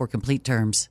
for complete terms.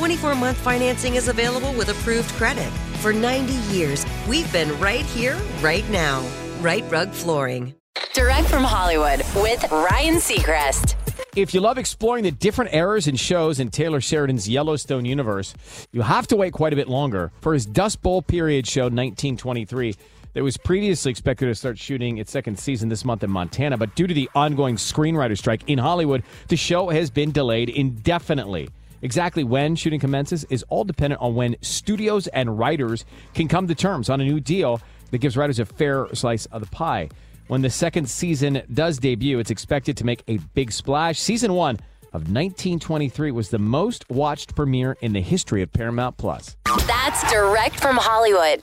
24 month financing is available with approved credit. For 90 years, we've been right here, right now. Rite Rug Flooring. Direct from Hollywood with Ryan Seacrest. If you love exploring the different eras and shows in Taylor Sheridan's Yellowstone universe, you have to wait quite a bit longer for his Dust Bowl period show 1923 that was previously expected to start shooting its second season this month in Montana, but due to the ongoing screenwriter strike in Hollywood, the show has been delayed indefinitely. Exactly when shooting commences is all dependent on when studios and writers can come to terms on a new deal that gives writers a fair slice of the pie. When the second season does debut, it's expected to make a big splash. Season one of 1923 was the most watched premiere in the history of Paramount Plus. That's direct from Hollywood.